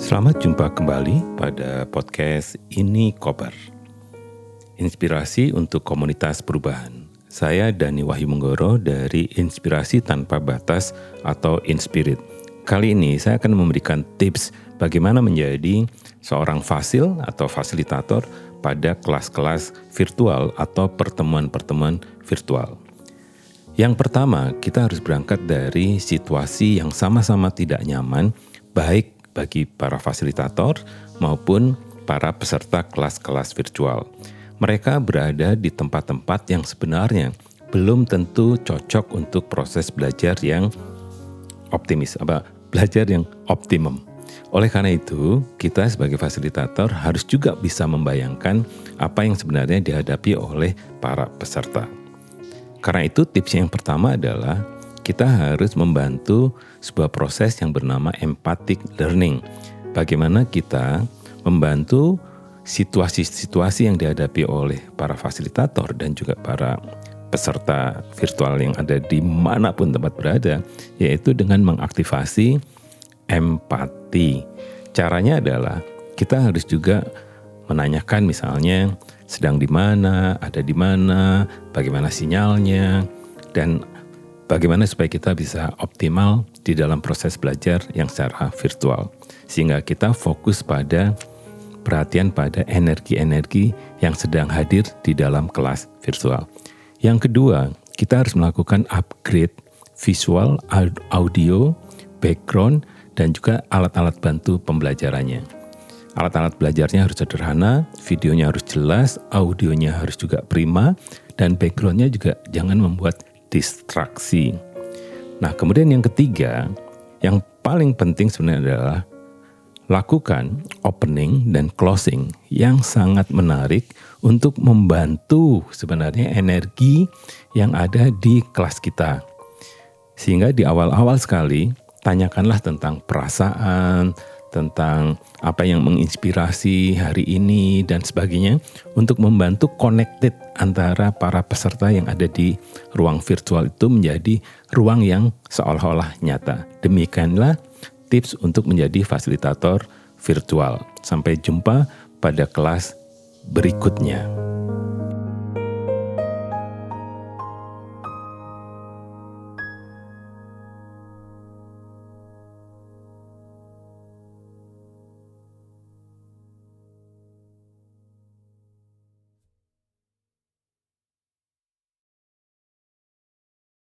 Selamat jumpa kembali pada podcast Ini Kobar. Inspirasi untuk komunitas perubahan. Saya Dani Wahyu Menggoro dari Inspirasi Tanpa Batas atau Inspirit. Kali ini saya akan memberikan tips bagaimana menjadi seorang fasil atau fasilitator pada kelas-kelas virtual atau pertemuan-pertemuan virtual. Yang pertama, kita harus berangkat dari situasi yang sama-sama tidak nyaman, baik bagi para fasilitator maupun para peserta kelas-kelas virtual. Mereka berada di tempat-tempat yang sebenarnya belum tentu cocok untuk proses belajar yang optimis, apa belajar yang optimum. Oleh karena itu, kita sebagai fasilitator harus juga bisa membayangkan apa yang sebenarnya dihadapi oleh para peserta. Karena itu, tips yang pertama adalah kita harus membantu sebuah proses yang bernama empathic learning. Bagaimana kita membantu situasi-situasi yang dihadapi oleh para fasilitator dan juga para peserta virtual yang ada di mana pun tempat berada, yaitu dengan mengaktifasi empati. Caranya adalah kita harus juga menanyakan misalnya sedang di mana, ada di mana, bagaimana sinyalnya, dan bagaimana supaya kita bisa optimal di dalam proses belajar yang secara virtual. Sehingga kita fokus pada perhatian pada energi-energi yang sedang hadir di dalam kelas virtual. Yang kedua, kita harus melakukan upgrade visual, audio, background, dan juga alat-alat bantu pembelajarannya. Alat-alat belajarnya harus sederhana, videonya harus jelas, audionya harus juga prima, dan backgroundnya juga jangan membuat distraksi. Nah, kemudian yang ketiga, yang paling penting sebenarnya adalah lakukan opening dan closing yang sangat menarik untuk membantu sebenarnya energi yang ada di kelas kita. Sehingga di awal-awal sekali tanyakanlah tentang perasaan, tentang apa yang menginspirasi hari ini dan sebagainya untuk membantu connected antara para peserta yang ada di ruang virtual itu menjadi ruang yang seolah-olah nyata. Demikianlah tips untuk menjadi fasilitator virtual. Sampai jumpa pada kelas berikutnya.